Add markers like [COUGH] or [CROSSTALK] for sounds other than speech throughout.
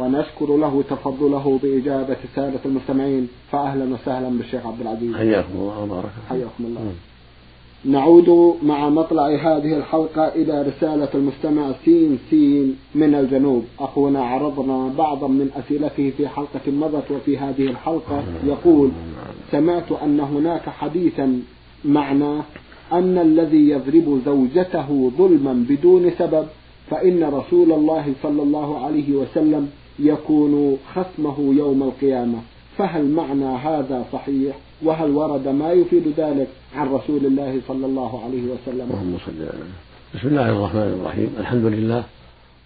ونشكر له تفضله بإجابة سادة المستمعين. فأهلا وسهلا بالشيخ عبد العزيز. حياكم الله وبارك حياكم الله. نعود مع مطلع هذه الحلقة إلى رسالة المستمع سين سين من الجنوب. أخونا عرضنا بعضا من أسئلته في حلقة مضت وفي هذه الحلقة يقول سمعت أن هناك حديثا معناه أن الذي يضرب زوجته ظلما بدون سبب فإن رسول الله صلى الله عليه وسلم يكون خصمه يوم القيامة. فهل معنى هذا صحيح؟ وهل ورد ما يفيد ذلك عن رسول الله صلى الله عليه وسلم؟ اللهم صل على بسم الله الرحمن الرحيم. الحمد لله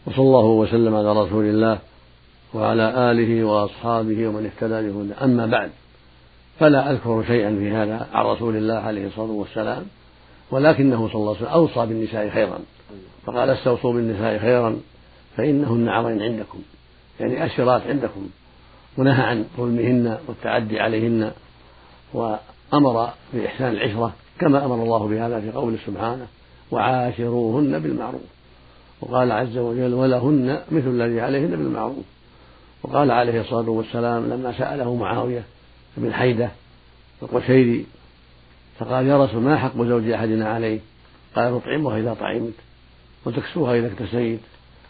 وصلى الله وسلم على رسول الله وعلى آله وأصحابه ومن اهتدى بهدى أما بعد فلا أذكر شيئا في هذا عن رسول الله عليه الصلاة والسلام ولكنه صلى الله عليه وسلم أوصى بالنساء خيرا. فقال أستوصوا بالنساء خيرا فإنهن عظيم عندكم. يعني أشرات عندكم ونهى عن ظلمهن والتعدي عليهن وأمر بإحسان العشرة كما أمر الله بهذا في قوله سبحانه وعاشروهن بالمعروف. وقال عز وجل ولهن مثل الذي عليهن بالمعروف. وقال عليه الصلاة والسلام لما سأله معاوية بن حيدة القشيري فقال يا رسول ما حق زوج أحدنا عليه قال تطعمها إذا طعمت وتكسوها إذا اكتسيت.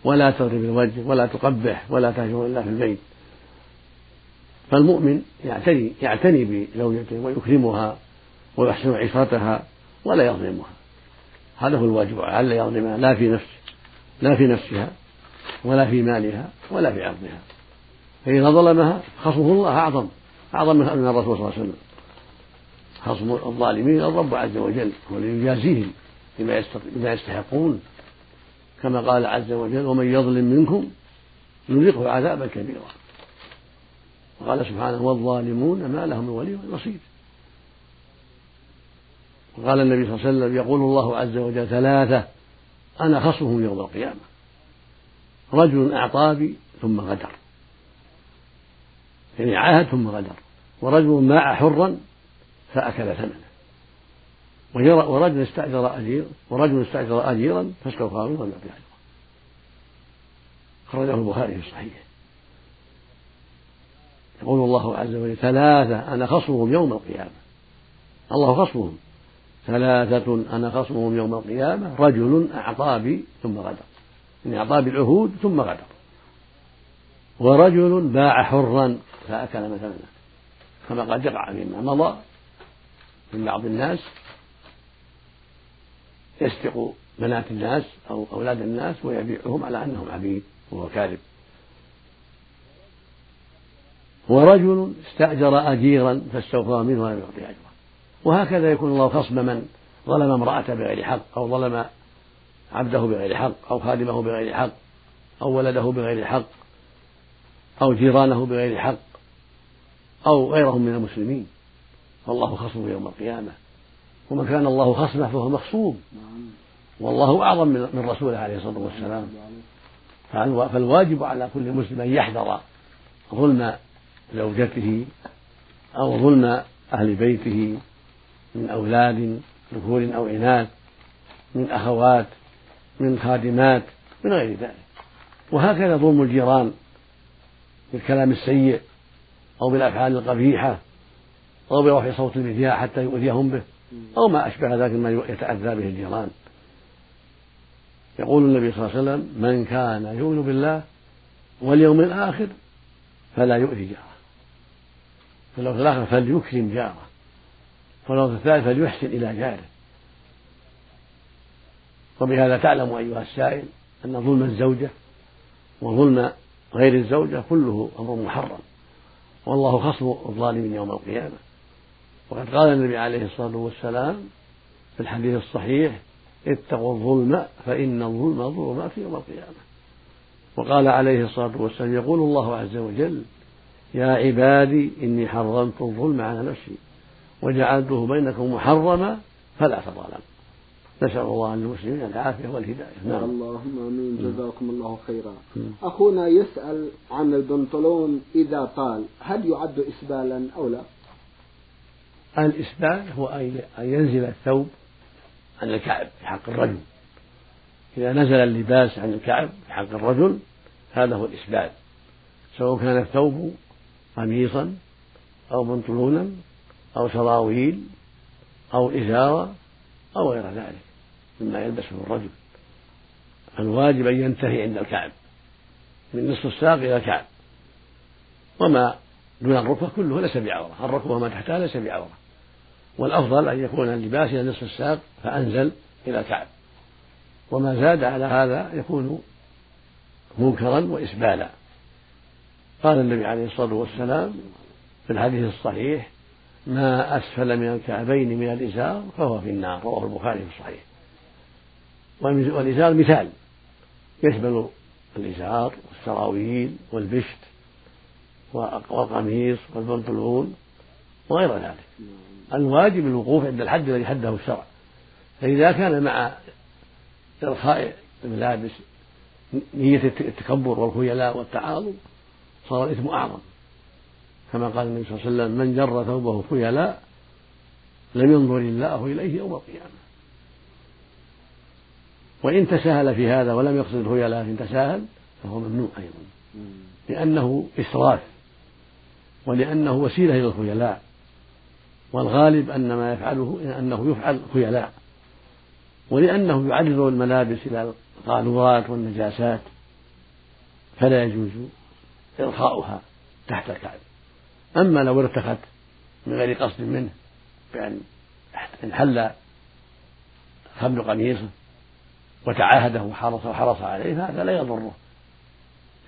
ولا تضرب الوجه ولا تقبح ولا تهجر إلا في البيت. فالمؤمن يعتني يعتني بزوجته ويكرمها ويحسن عشرتها ولا يظلمها. هذا هو الواجب على يظلمها لا في نفسه لا في نفسها ولا في مالها ولا في عرضها. فإذا ظلمها خصمه الله أعظم أعظم من الرسول صلى الله عليه وسلم. خصم الظالمين الرب عز وجل هو الذي يجازيهم بما يستحقون. كما قال عز وجل ومن يظلم منكم نذيقه عذابا كبيرا. وقال سبحانه والظالمون ما لهم من ولي نصير. وقال النبي صلى الله عليه وسلم يقول الله عز وجل ثلاثة أنا خصمهم يوم القيامة. رجل أعطى بي ثم غدر. يعني عاهد ثم غدر. ورجل باع حرا فأكل ثمنه. ورجل استأجر أجير ورجل استأجر أجيرا فاستوفى منه ولم يعطي أجره خرجه البخاري في الصحيح يقول الله عز وجل ثلاثة أنا خصمهم يوم القيامة. الله خصمهم. ثلاثة أنا خصمهم يوم القيامة. رجل أعطى بي ثم غدر. يعني أعطى بالعهود ثم غدر. ورجل باع حرا فأكل مثلا. كما قد يقع فيما مضى من بعض الناس يسرق بنات الناس أو أولاد الناس ويبيعهم على أنهم عبيد وهو كاذب. ورجل استأجر أجيرا فاستوفى منه ولم يعطي أجره وهكذا يكون الله خصم من ظلم امرأة بغير حق أو ظلم عبده بغير حق أو خادمه بغير حق أو ولده بغير حق أو جيرانه بغير حق أو غيرهم من المسلمين. فالله خصمه يوم القيامة. ومن كان الله خصمه فهو مخصوم. والله أعظم من رسوله عليه الصلاة والسلام. فالواجب على كل مسلم أن يحذر ظلم زوجته أو ظلم أهل بيته من أولاد ذكور أو إناث من أخوات من خادمات من غير ذلك. وهكذا ظلم الجيران بالكلام السيء أو بالأفعال القبيحة أو برفع صوت المذياع حتى يؤذيهم به. أو ما أشبه ذلك مما يتأذى به الجيران. يقول النبي صلى الله عليه وسلم من كان يؤمن بالله واليوم الآخر فلا يؤذي جاره. فلو الآخر فليكرم جاره. فلو الثالث فليحسن إلى جاره. وبهذا تعلم أيها السائل أن ظلم الزوجة وظلم غير الزوجة كله أمر محرم. والله خصم الظالمين يوم القيامة. وقد قال النبي عليه الصلاة والسلام في الحديث الصحيح اتقوا الظلم فإن الظلم ظلمات يوم القيامة. وقال عليه الصلاة والسلام يقول الله عز وجل يا عبادي إني حرمت الظلم على نفسي وجعلته بينكم محرما فلا تظالموا. نسأل الله للمسلمين العافية والهداية. نعم. اللهم آمين. جزاكم الله خيرا. أخونا يسأل عن البنطلون إذا طال هل يعد إسبالا أو لا؟ الإسبال هو أن ينزل الثوب عن الكعب في حق الرجل. إذا نزل اللباس عن الكعب في حق الرجل هذا هو الإسبال سواء كان الثوب قميصا أو بنطلونا أو سراويل أو إزارة أو غير ذلك مما يلبسه الرجل. الواجب أن ينتهي عند الكعب من نصف الساق إلى الكعب. وما دون الركبة كله ليس بعورة الركبة وما تحتها ليس بعورة. والأفضل أن يكون اللباس إلى نصف الساق فأنزل إلى الكعب وما زاد على هذا يكون منكرا وإسبالا. قال النبي عليه الصلاة والسلام في الحديث الصحيح ما أسفل من الكعبين من الإزار فهو في النار. رواه البخاري في الصحيح. والإزار مثال يشمل الإزار والسراويل والبشت والقميص والبنطلون وغير ذلك. الواجب الوقوف عند الحد الذي حده الشرع. فإذا كان مع إرخاء الملابس نية التكبر والخيلاء والتعاظم صار الإثم أعظم. كما قال النبي صلى الله عليه وسلم من جر ثوبه خيلاء لم ينظر الله إليه يوم القيامة. وإن تساهل في هذا ولم يقصد الخيلاء إن تساهل فهو ممنوع أيضا. لأنه إسراف ولأنه وسيلة إلى الخيلاء والغالب أن ما يفعله أنه يفعل خيلاء ولأنه يعرض الملابس إلى القاذورات والنجاسات فلا يجوز إرخاؤها تحت الكعب. أما لو ارتخت من غير قصد منه بأن انحل خبل قميصه وتعاهده وحرص وحرص عليه فهذا لا يضره.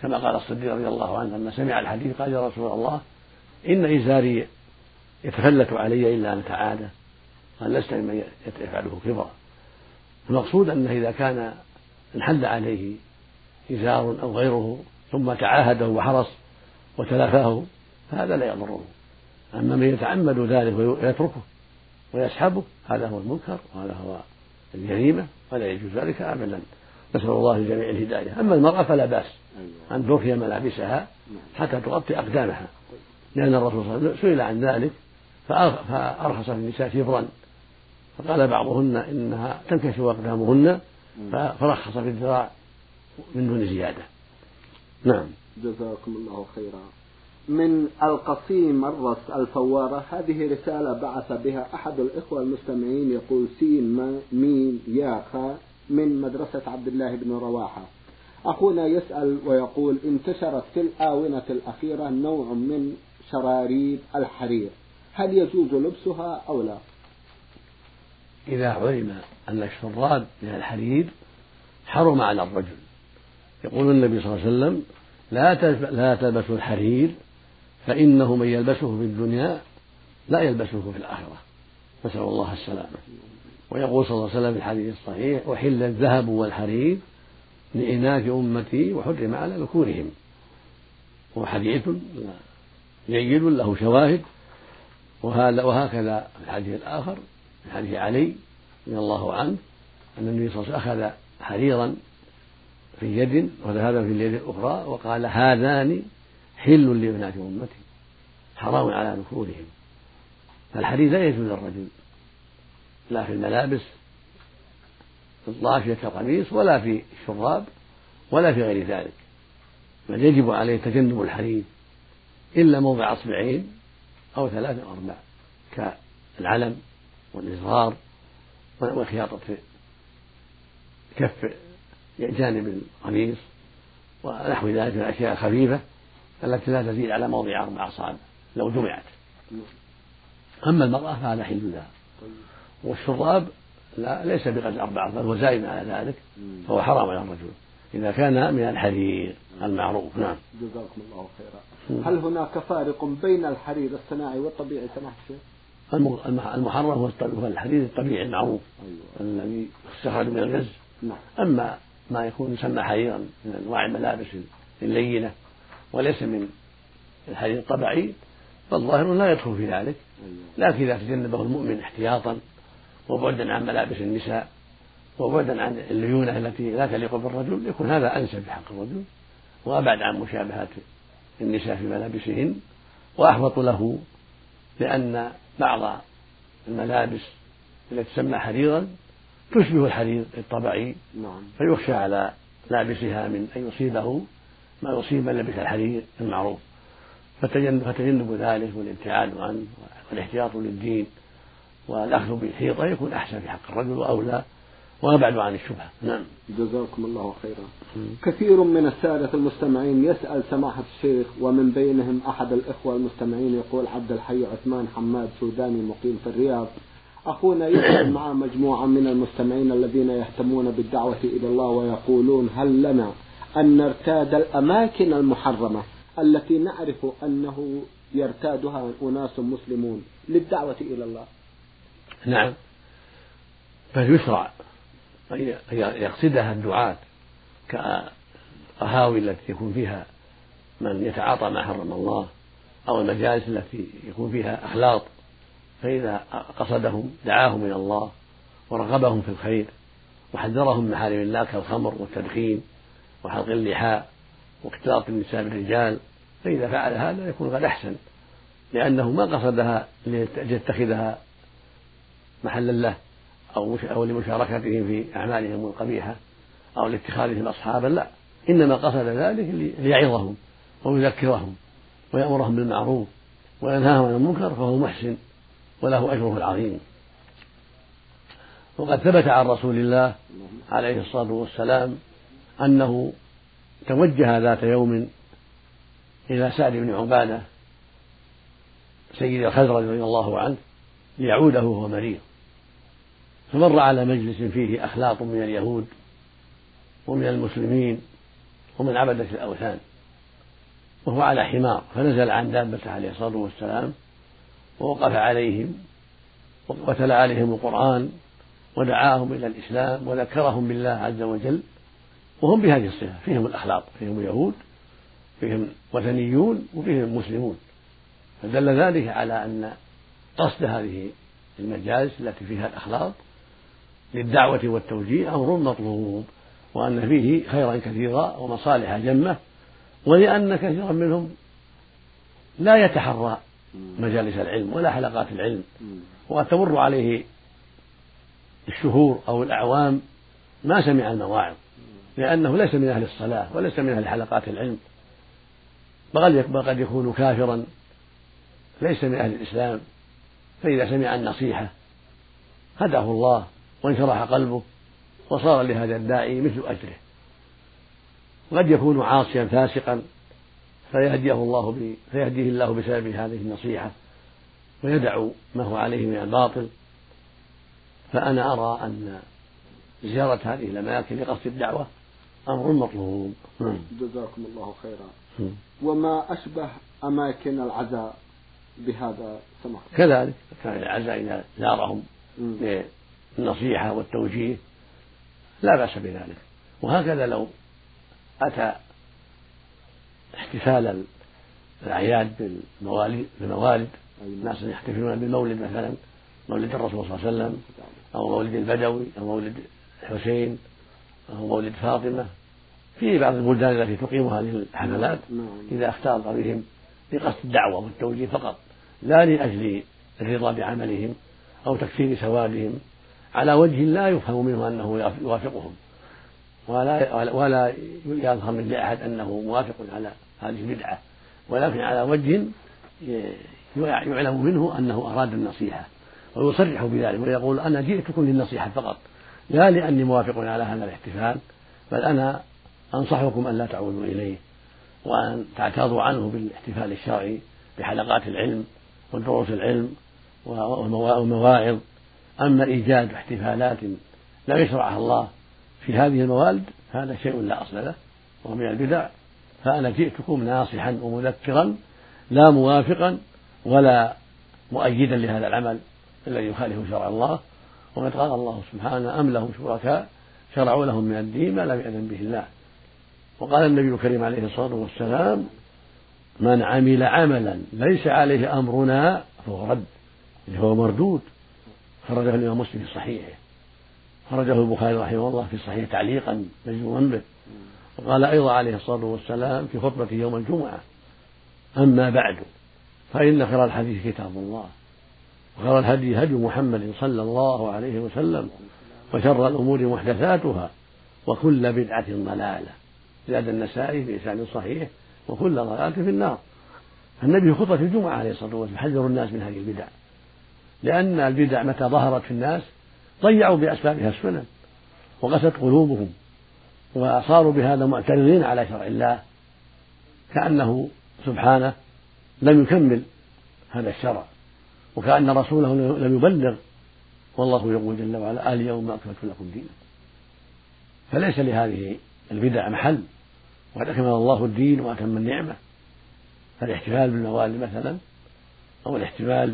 كما قال الصديق رضي الله عنه لما سمع الحديث قال يا رسول الله إن إزاري يتفلت علي إلا أن أتعاده قال لست ممن يفعله كبرا. المقصود أنه إذا كان انحل عليه إزار أو غيره ثم تعاهده وحرص وتلافاه فهذا لا يضره. أما من يتعمد ذلك ويتركه ويسحبه هذا هو المنكر وهذا هو الجريمة ولا يجوز ذلك أبدا. نسأل الله للجميع الهداية. أما المرأة فلا بأس أن ترخي ملابسها حتى تغطي أقدامها لأن الرسول صلى الله عليه وسلم سئل عن ذلك فأرخص للنساء شبرا فقال بعضهن إنها تنكشف أقدامهن فرخص في الذراع من دون زيادة. نعم. جزاكم الله خيرا. من القصيم مرس الفوارة هذه رسالة بعث بها أحد الإخوة المستمعين يقول سين ميم يا خا من مدرسة عبد الله بن رواحة. أخونا يسأل ويقول انتشرت في الآونة الأخيرة نوع من شراريب الحرير. هل يجوز لبسها أو لا؟ إذا علم أن الشراب من الحرير حرم على الرجل. يقول النبي صلى الله عليه وسلم لا لا تلبسوا الحرير فإنه من يلبسه في الدنيا لا يلبسه في الآخرة. نسأل الله السلامة. ويقول صلى الله عليه وسلم في الحديث الصحيح أحل الذهب والحرير لإناث أمتي وحرم على ذكورهم. وهو حديث جيد له شواهد. وهذا وهكذا في الحديث الآخر في حديث علي رضي الله عنه أن النبي صلى الله عليه وسلم أخذ حريرا في يد وذهبا في اليد الأخرى وقال هذان حل لبنات أمتي حرام على ذكورهم فالحديث لا يجوز للرجل لا في الملابس الضافية كالقميص ولا في الشراب ولا في غير ذلك. بل يجب عليه تجنب الحرير إلا موضع أصبعين أو ثلاثة أو أربع كالعلم والإصغار وخياطة كف جانب القميص ونحو ذلك من الأشياء الخفيفة التي لا تزيد على موضع أربع أصابع لو جمعت. أما المرأة فهذا حل لها. والشراب لا ليس بقدر أربعة بل هو زائد على ذلك فهو حرام على الرجل. إذا كان من الحرير المعروف نعم جزاكم الله خيرا هل هناك فارق بين الحرير الصناعي والطبيعي سماحة الشيخ؟ المحرم هو الحرير الطبيعي المعروف أيوة. الذي استخرج من الغز نعم. أما ما يكون يسمى حريرا من أنواع الملابس اللينة وليس من الحديث الطبعي فالظاهر لا يدخل في ذلك أيوة. لكن إذا تجنبه المؤمن احتياطا وبعدا عن ملابس النساء وبعدا عن الليونة التي لا تليق بالرجل يكون هذا أنسب في حق الرجل وأبعد عن مشابهة النساء في ملابسهن وأحوط له لأن بعض الملابس التي تسمى حريرا تشبه الحرير الطبعي نعم. فيخشى على لابسها من أن يصيبه ما يصيب من لبس الحرير المعروف فتجنب ذلك والابتعاد عنه والإحتياط للدين والأخذ بالحيطة يكون أحسن في حق الرجل وأولى وأبعد عن الشبهة. نعم. جزاكم الله خيرا. كثير من السادة المستمعين يسأل سماحة الشيخ ومن بينهم أحد الإخوة المستمعين يقول عبد الحي عثمان حماد سوداني مقيم في الرياض. أخونا يسأل مع مجموعة من المستمعين الذين يهتمون بالدعوة إلى الله ويقولون هل لنا أن نرتاد الأماكن المحرمة التي نعرف أنه يرتادها أناس مسلمون للدعوة إلى الله؟ نعم. بل يشرع يقصدها الدعاة كقهاوي التي يكون فيها من يتعاطى ما حرم الله أو المجالس التي يكون فيها أخلاط فإذا قصدهم دعاهم إلى الله ورغبهم في الخير وحذرهم من محارم الله كالخمر والتدخين وحلق اللحاء واختلاط النساء بالرجال فإذا فعل هذا يكون قد أحسن لأنه ما قصدها ليتخذها محلا له. أو أو لمشاركتهم في أعمالهم القبيحة أو لاتخاذهم أصحابا لا. إنما قصد ذلك ليعظهم ويذكرهم ويأمرهم بالمعروف وينهاهم عن المنكر فهو محسن وله أجره العظيم. وقد ثبت عن رسول الله عليه الصلاة والسلام أنه توجه ذات يوم إلى سعد بن عبادة سيد الخزرج رضي الله عنه ليعوده وهو مريض. فمر على مجلس فيه أخلاط من اليهود ومن المسلمين ومن عبدة الأوثان وهو على حمار فنزل عن دابته عليه الصلاة والسلام ووقف عليهم وتلا عليهم القرآن ودعاهم إلى الإسلام وذكرهم بالله عز وجل وهم بهذه الصفة فيهم الأخلاق فيهم اليهود فيهم وثنيون وفيهم مسلمون فدل ذلك على أن قصد هذه المجالس التي فيها الأخلاق للدعوة والتوجيه أمر مطلوب وأن فيه خيرا كثيرا ومصالح جمة ولأن كثيرا منهم لا يتحرى مجالس العلم ولا حلقات العلم وقد تمر عليه الشهور أو الأعوام ما سمع المواعظ لأنه ليس من أهل الصلاة وليس من أهل حلقات العلم بل قد يكون كافرا ليس من أهل الإسلام فإذا سمع النصيحة هداه الله. وانشرح قلبه وصار لهذا الداعي مثل أجره. قد يكون عاصيا فاسقا فيهديه الله ب... فيهديه الله بسبب هذه النصيحة ويدع ما هو عليه من الباطل. فأنا أرى أن زيارة هذه الأماكن لقصد الدعوة أمر مطلوب. نعم. جزاكم الله خيرا. وما أشبه أماكن العزاء بهذا سمح كذلك كان العزاء إذا زارهم للنصيحة والتوجيه لا بأس بذلك وهكذا لو أتى احتفال الأعياد بالموالد بالموالد الناس يحتفلون بالمولد مثلا مولد الرسول صلى الله عليه وسلم أو مولد البدوي أو مولد الحسين أو مولد فاطمة في بعض البلدان التي تقيم هذه الحفلات. إذا اختلط بهم لقصد الدعوة والتوجيه فقط لا لأجل الرضا بعملهم أو تكفير سوادهم على وجه لا يفهم منه أنه يوافقهم. ولا ولا يظهر من لأحد أنه موافق على هذه البدعة. ولكن على وجه يعلم منه أنه أراد النصيحة ويصرح بذلك ويقول أنا جئتكم للنصيحة فقط لا لأني موافق على هذا الاحتفال بل أنا أنصحكم أن لا تعودوا إليه وأن تعتاضوا عنه بالاحتفال الشرعي بحلقات العلم ودروس العلم والمواعظ. أما إيجاد احتفالات لم يشرعها الله في هذه الموالد هذا شيء لا أصل له وهو من البدع. فأنا جئتكم ناصحا ومذكرا لا موافقا ولا مؤيدا لهذا العمل الذي يخالف شرع الله. وقد قال الله سبحانه أم لهم شركاء؟ شرعوا لهم من الدين ما لم يأذن به الله. وقال النبي الكريم عليه الصلاة والسلام من عمل عملا ليس عليه أمرنا فهو رد هو مردود. خرجه الإمام مسلم في صحيحه. خرجه البخاري رحمه الله في صحيح تعليقا مجزوما به. وقال أيضا عليه الصلاة والسلام في خطبته يوم الجمعة أما بعد فإن خير الحديث كتاب الله. وخير الهدي هدي محمد صلى الله عليه وسلم وشر الأمور محدثاتها وكل بدعة ضلالة. زاد النسائي بإسناد صحيح وكل ضلالة في النار. النبي خطبة الجمعة عليه الصلاة والسلام يحذر الناس من هذه البدع. لأن البدع متى ظهرت في الناس ضيعوا بأسبابها السنن وقست قلوبهم وصاروا بهذا معترضين على شرع الله كأنه سبحانه لم يكمل هذا الشرع وكأن رسوله لم يبلغ والله يقول جل وعلا اليوم أكملت لكم دينكم. فليس لهذه البدع محل وقد أكمل الله الدين وأتم النعمة. فالاحتفال بالموالد مثلا أو الاحتفال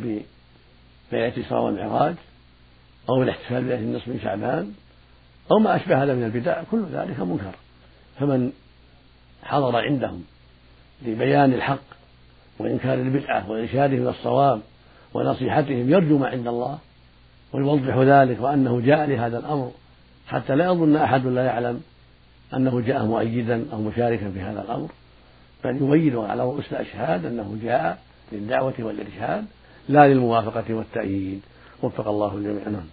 بليلة الإسراء والمعراج أو الاحتفال بليلة النصف من شعبان أو ما أشبه هذا من البدع كل ذلك منكر. فمن حضر عندهم لبيان الحق وإنكار البدعة وإرشادهم إلى الصواب ونصيحتهم يرجو ما عند الله ويوضح ذلك وأنه جاء لهذا الأمر حتى لا يظن أحد لا يعلم أنه جاء مؤيدا أو مشاركا في هذا الأمر بل يبين على رؤوس الأشهاد أنه جاء للدعوة والإرشاد لا للموافقة والتأييد. وفق الله الجميع. نعم.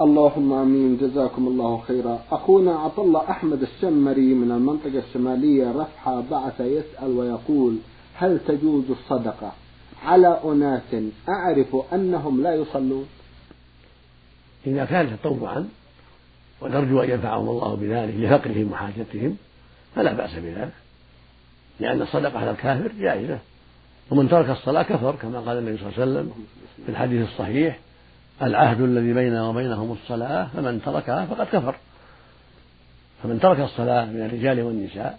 اللهم آمين. جزاكم الله خيرا. أخونا عطا الله أحمد الشمري من المنطقة الشمالية رفحه بعث يسأل ويقول هل تجوز الصدقة؟ على أناس أعرف أنهم لا يصلون. إذا كان تطوعا ونرجو أن ينفعهم الله بذلك لفقرهم وحاجتهم فلا بأس بذلك. لأن الصدقة على الكافر جائزة. ومن ترك الصلاة كفر كما قال النبي صلى الله عليه وسلم في الحديث الصحيح العهد الذي بيننا وبينهم الصلاة فمن تركها فقد كفر. فمن ترك الصلاة من الرجال والنساء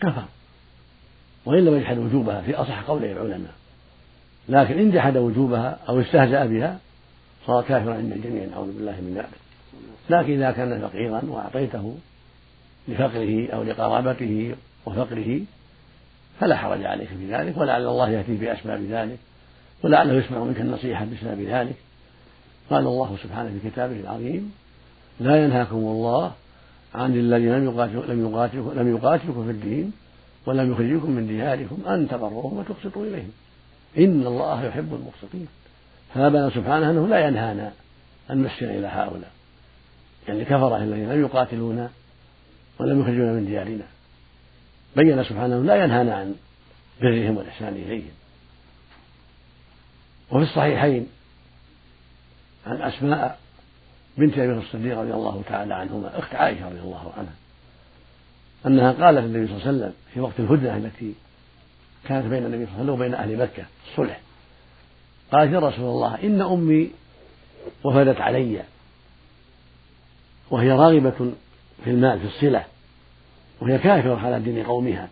كفر. وإن لم يجحد وجوبها في أصح قولي العلماء. لكن إن جحد وجوبها أو استهزأ بها صار كافرا عند الجميع نعوذ بالله من ذلك. لكن إذا كان فقيرا وأعطيته لفقره أو لقرابته وفقره فلا حرج عليك في ذلك ولعل الله يأتي بأسباب ذلك ولعله يسمع منك النصيحة بسبب ذلك. قال الله سبحانه في كتابه العظيم لا ينهاكم الله عن الذين لم يقاتلوا لم يقاتلوا لم يقاتلكم في الدين ولم يخرجكم من دياركم أن تبروهم وتقسطوا إليهم. إن الله يحب المقسطين. فابان سبحانه أنه لا ينهانا أن نحسن إلى هؤلاء. يعني كفره الذين لم يقاتلونا ولم يخرجونا من ديارنا. بين سبحانه لا ينهانا عن برهم والإحسان إليهم. وفي الصحيحين عن أسماء بنت أبي الصديق رضي الله تعالى عنهما أخت عائشة رضي الله عنها أنها قالت للنبي صلى الله عليه وسلم في وقت الهدنة التي كانت بين النبي صلى الله عليه وسلم وبين أهل مكة الصلح قالت يا رسول الله إن أمي وفدت علي وهي راغبة في المال في الصلة وهي كافرة على دين قومها.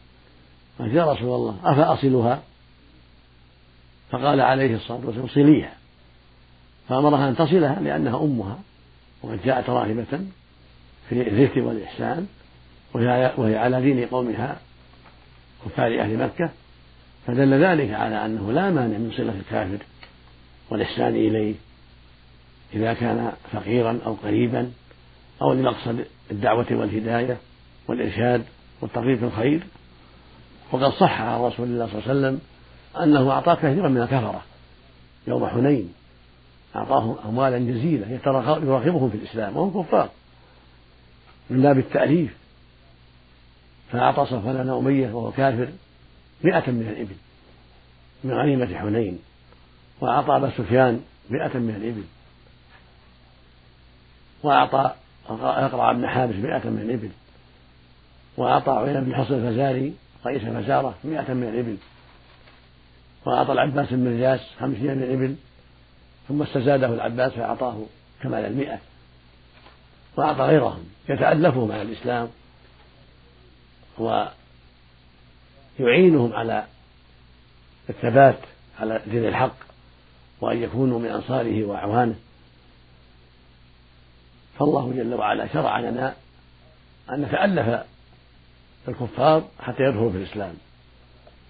قالت يا رسول الله أفأصلها فقال عليه الصلاة والسلام صليها. فأمرها أن تصلها لأنها أمها. وقد جاءت راغبة في الذكر والإحسان وهي على دين قومها كفار أهل مكة. فدل ذلك على أنه لا مانع من صلة الكافر والإحسان إليه. إذا كان فقيرا أو قريبا أو لمقصد الدعوة والهداية. والإرشاد والترغيب في الخير وقد صح عن رسول الله صلى الله عليه وسلم أنه أعطى كثيرا من الكفرة يوم حنين أعطاهم أموالا جزيلة يراقبهم في الإسلام وهم كفار من باب التأليف فأعطى صفوان أمية وهو كافر مئة من الإبل من غنيمة حنين وأعطى أبا سفيان مئة من الإبل وأعطى أقرع بن حابس مئة من الإبل وأعطى عيينة بن حصن الفزاري رئيس الفزارة مئة من الإبل. وأعطى العباس بن رياس خمسين من الإبل. ثم استزاده العباس فأعطاه كمال المئة. وأعطى غيرهم يتألفهم على الإسلام ويعينهم على الثبات على دين الحق وأن يكونوا من أنصاره وأعوانه. فالله جل وعلا شرع لنا أن نتألف الكفار حتى يدخلوا في الإسلام.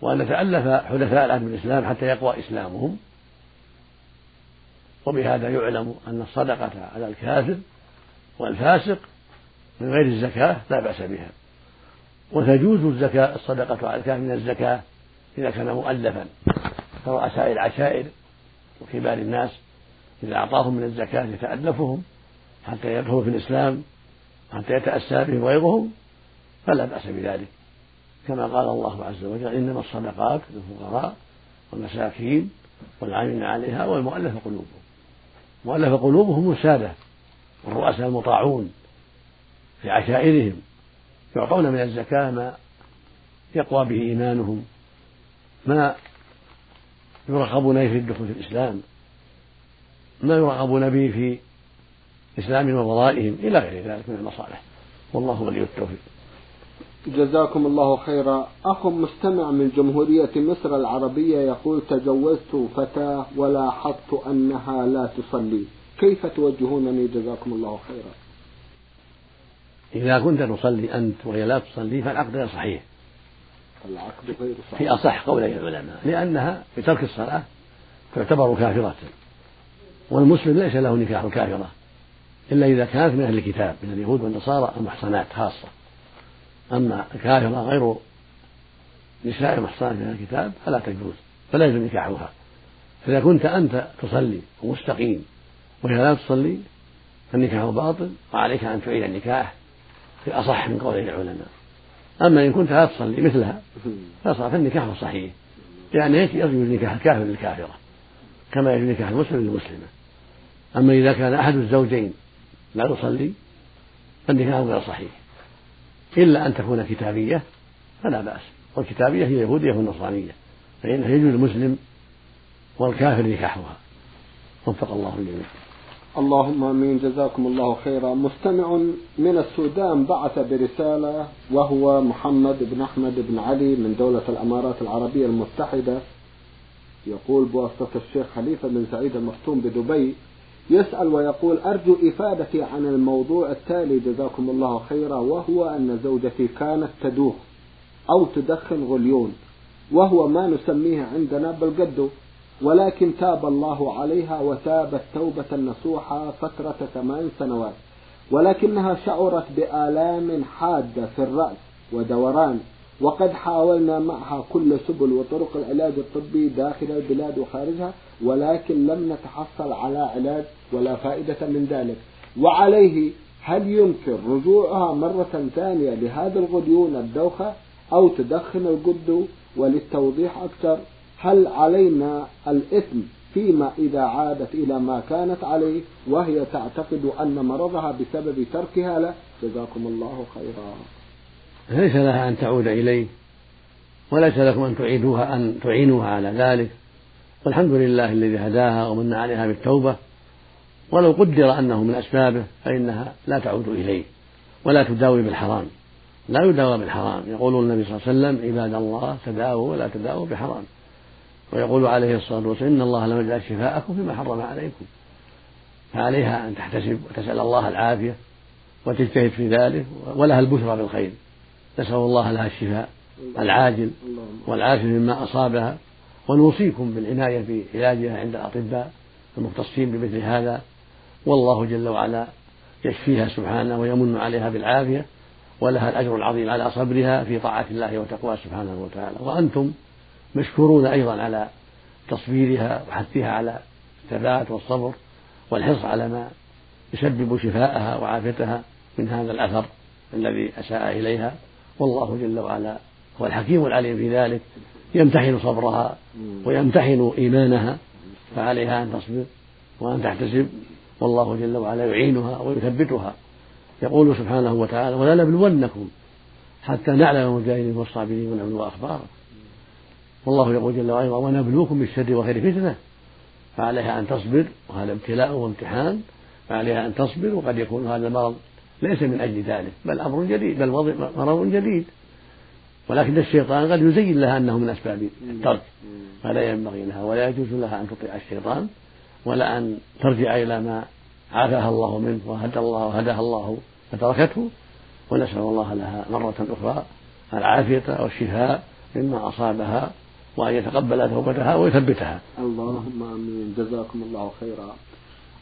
وأن تألف حدثاء العهد بالإسلام حتى يقوى إسلامهم. وبهذا يعلم أن الصدقة على الكافر والفاسق من غير الزكاة لا بأس بها. وتجوز الزكاة الصدقة على الكافر من الزكاة إذا كان مؤلفا. كرؤساء العشائر وكبار الناس إذا أعطاهم من الزكاة يتألفهم حتى يدخلوا في الإسلام حتى يتأسى بهم غيرهم فلا بأس بذلك. كما قال الله عز وجل إنما الصدقات للفقراء والمساكين والعاملين عليها والمؤلف قلوبهم. مؤلف قلوبهم السادة والرؤساء المطاعون في عشائرهم يعطون من الزكاة ما يقوى به إيمانهم ما يرغبون به في الدخول في الإسلام ما يرغبون به في إسلام وضرائهم إلى غير ذلك من المصالح. والله ولي التوفيق. جزاكم الله خيرا. أخ مستمع من جمهورية مصر العربية يقول تجوزت فتاة ولاحظت أنها لا تصلي. كيف توجهونني؟ جزاكم الله خيرا. إذا كنت تصلي أنت وهي لا تصلي فالعقد غير صحيح. العقد غير صحيح. في أصح قولي العلماء لأنها بترك الصلاة تعتبر كافرة. والمسلم ليس له نكاح الكافرة إلا إذا كانت من أهل الكتاب من اليهود والنصارى المحصنات خاصة. أما الكافرة غير نساء المحصنات من الكتاب فلا تجوز فلا يجوز نكاحها. فإذا كنت أنت تصلي ومستقيم وهي لا تصلي فالنكاح باطل وعليك أن تعيد النكاح في أصح من قول العلماء. أما إن كنت لا تصلي مثلها فالنكاح صحيح يعني يجوز نكاح الكافر للكافرة كما يجوز نكاح المسلم للمسلمة. أما إذا كان أحد الزوجين لا يصلي فالنكاح غير صحيح. إلا أن تكون كتابية فلا بأس. والكتابية هي اليهودية والنصرانية فإنه يجوز المسلم والكافر نكاحها. وفق الله الجميع. اللهم آمين. جزاكم الله خيرا. مستمع من السودان بعث برسالة وهو محمد بن أحمد بن علي من دولة الأمارات العربية المتحدة. يقول بواسطة الشيخ خليفة بن سعيد المختوم بدبي يسأل ويقول أرجو إفادتي عن الموضوع التالي جزاكم الله خيرا وهو أن زوجتي كانت تدوخ أو تدخن غليون وهو ما نسميه عندنا بالقدو ولكن تاب الله عليها وتابت توبة نصوحة فترة ثمان سنوات ولكنها شعرت بآلام حادة في الرأس ودوران وقد حاولنا معها كل سبل وطرق العلاج الطبي داخل البلاد وخارجها ولكن لم نتحصل على علاج ولا فائدة من ذلك. وعليه هل يمكن رجوعها مرة ثانية لهذا الغديون الدوخة أو تدخن القدو وللتوضيح أكثر؟ هل علينا الإثم فيما إذا عادت إلى ما كانت عليه وهي تعتقد أن مرضها بسبب تركها له؟ جزاكم الله خيرا. ليس لها أن تعود إليه وليس لكم أن تعيدوها أن تعينوها على ذلك. والحمد لله الذي هداها ومن عليها بالتوبة. ولو قدر أنه من أسبابه فإنها لا تعود إليه ولا تداوي بالحرام. لا يداوى بالحرام. يقول النبي صلى الله عليه وسلم عباد الله تداووا ولا تداووا بحرام. ويقول عليه الصلاة والسلام إن الله لم يجعل شفاءكم فيما حرم عليكم. فعليها أن تحتسب وتسأل الله العافية وتجتهد في ذلك ولها البشرى بالخير. نسأل الله لها الشفاء العاجل والعافية مما أصابها. ونوصيكم بالعناية في علاجها عند الأطباء المختصين بمثل هذا. والله جل وعلا يشفيها سبحانه ويمن عليها بالعافية ولها الأجر العظيم على صبرها في طاعة الله وتقواه سبحانه وتعالى. وأنتم مشكورون أيضا على تصبيرها وحثها على الثبات والصبر والحرص على ما يسبب شفاءها وعافيتها من هذا الأثر الذي أساء إليها. والله جل وعلا هو الحكيم العليم في ذلك. يمتحن صبرها ويمتحن إيمانها فعليها أن تصبر وأن تحتسب. والله جل وعلا يعينها ويثبتها. يقول سبحانه وتعالى ولنبلونكم حتى نعلم المجاهدين والصابرين ونبلو أخباركم والله يقول جل وعلا ونبلوكم بالشر والخير فتنة. فعليها أن تصبر وهذا ابتلاء وامتحان. فعليها أن تصبر وقد يكون هذا المرض ليس من أجل ذلك بل أمر جديد بل مرض جديد. ولكن الشيطان قد يزين لها أنه من أسباب الترك فلا ينبغي لها ولا يجوز لها أن تطيع الشيطان ولا أن ترجع إلى ما عافاها الله منه وهدى الله وهداها الله فتركته ونسأل الله لها مرة أخرى العافية والشفاء مما أصابها وأن يتقبل توبتها ويثبتها. اللهم آمين. جزاكم الله خيرا.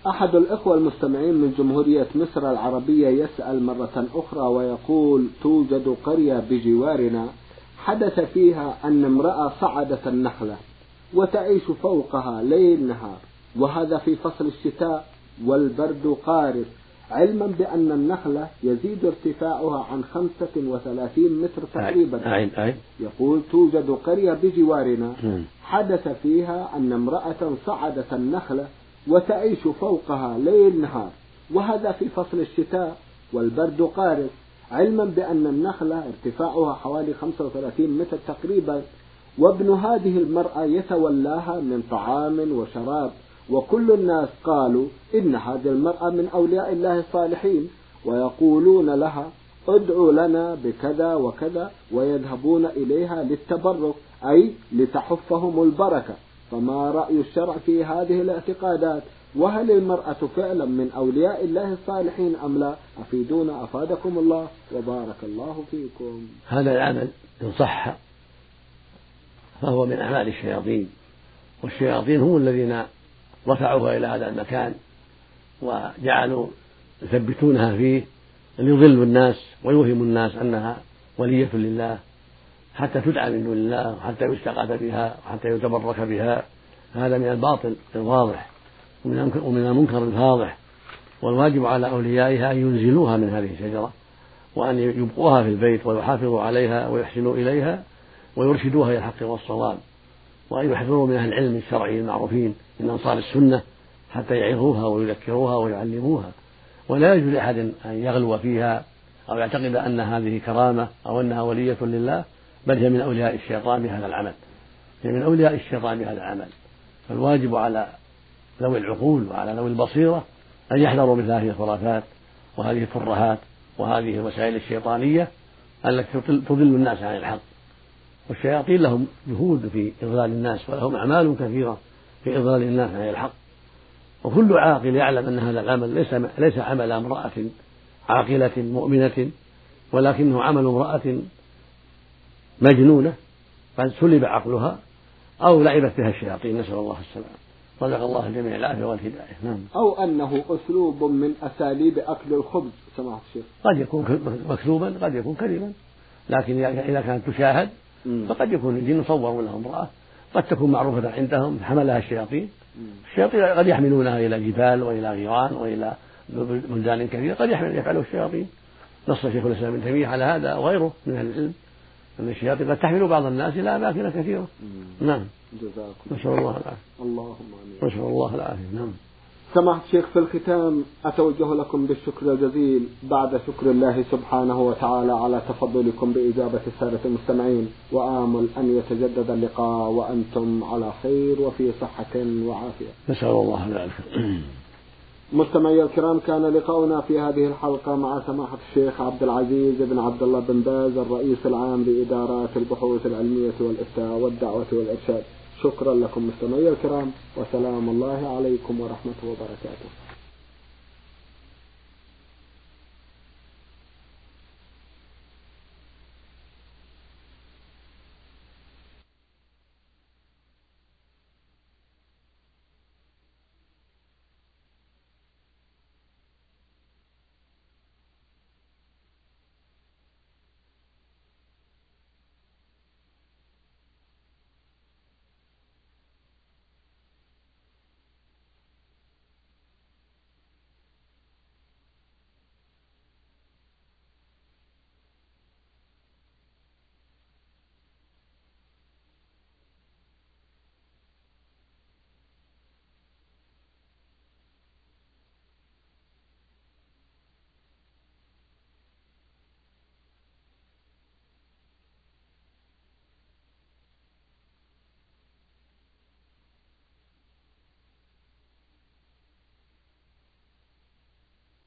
أحد الإخوة المستمعين من جمهورية مصر العربية يسأل مرة أخرى ويقول توجد قرية بجوارنا حدث فيها أن امرأة صعدت النخلة وتعيش فوقها ليل نهار وهذا في فصل الشتاء والبرد قارس علما بأن النخلة يزيد ارتفاعها عن 35 متر تقريبا. أعين أعين يقول توجد قرية بجوارنا حدث فيها أن امرأة صعدت النخلة وتعيش فوقها ليل نهار. وهذا في فصل الشتاء والبرد قارس علما بأن النخلة ارتفاعها حوالي 35 متر تقريبا وابن هذه المرأة يتولاها من طعام وشراب. وكل الناس قالوا إن هذه المرأة من أولياء الله الصالحين ويقولون لها ادعوا لنا بكذا وكذا ويذهبون إليها للتبرك أي لتحفهم البركة. فما رأي الشرع في هذه الاعتقادات؟ وهل المرأة فعلا من أولياء الله الصالحين أم لا؟ أفيدونا أفادكم الله وبارك الله فيكم. هذا العمل إن صح فهو من أعمال الشياطين والشياطين هم الذين رفعوها إلى هذا المكان وجعلوا يثبتونها فيه ليضلوا الناس ويوهموا الناس أنها ولية لله. حتى تدعى من دون الله وحتى يستغاث بها وحتى يتبرك بها. هذا من الباطل الواضح ومن المنكر الفاضح. والواجب على أوليائها أن ينزلوها من هذه الشجرة وأن يبقوها في البيت ويحافظوا عليها ويحسنوا إليها ويرشدوها إلى الحق والصواب. وأن يحذروا من أهل العلم الشرعي المعروفين من أنصار السنة حتى يعظوها ويذكروها ويعلموها. ولا يجوز لأحد أن يغلو فيها أو يعتقد أن هذه كرامة أو أنها ولية لله. بل هي من أولياء الشيطان بهذا العمل. هي من أولياء الشيطان بهذا العمل. فالواجب على ذوي العقول وعلى ذوي البصيرة أن يحذروا مثل هذه الخرافات وهذه الترهات وهذه الوسائل الشيطانية التي تضل الناس عن الحق. والشياطين لهم جهود في إضلال الناس ولهم أعمال كثيرة في إضلال الناس عن الحق. وكل عاقل يعلم أن هذا العمل ليس ليس عمل امرأة عاقلة مؤمنة ولكنه عمل امرأة مجنونة قد سلب عقلها أو لعبت بها الشياطين نسأل الله السلامة. رزق الله الجميع العافية والهداية. نعم. أو أنه أسلوب من أساليب أكل الخبز سماحة الشيخ. قد يكون مكتوبا قد يكون كريما. لكن إذا كانت تشاهد فقد يكون الجن صوروا له امرأة. قد تكون معروفة عندهم حملها الشياطين. الشياطين قد يحملونها إلى جبال وإلى غيران وإلى بلدان كثيرة قد يفعله الشياطين. نص شيخ الإسلام ابن تيمية على هذا وغيره من أهل العلم. الشياطين قد تحمل بعض الناس إلى أماكن كثيرة. نعم. جزاكم نسأل الله العافية. اللهم آمين. نسأل الله العافية. نعم. سماحة الشيخ في الختام أتوجه لكم بالشكر الجزيل بعد شكر الله سبحانه وتعالى على تفضلكم بإجابة السادة المستمعين وآمل أن يتجدد اللقاء وأنتم على خير وفي صحة وعافية. نسأل الله العافية. [CLEARS THROAT] مستمعي الكرام كان لقاؤنا في هذه الحلقة مع سماحة الشيخ عبد العزيز بن عبد الله بن باز الرئيس العام لإدارات البحوث العلمية والإفتاء والدعوة والإرشاد. شكرا لكم مستمعي الكرام وسلام الله عليكم ورحمة وبركاته.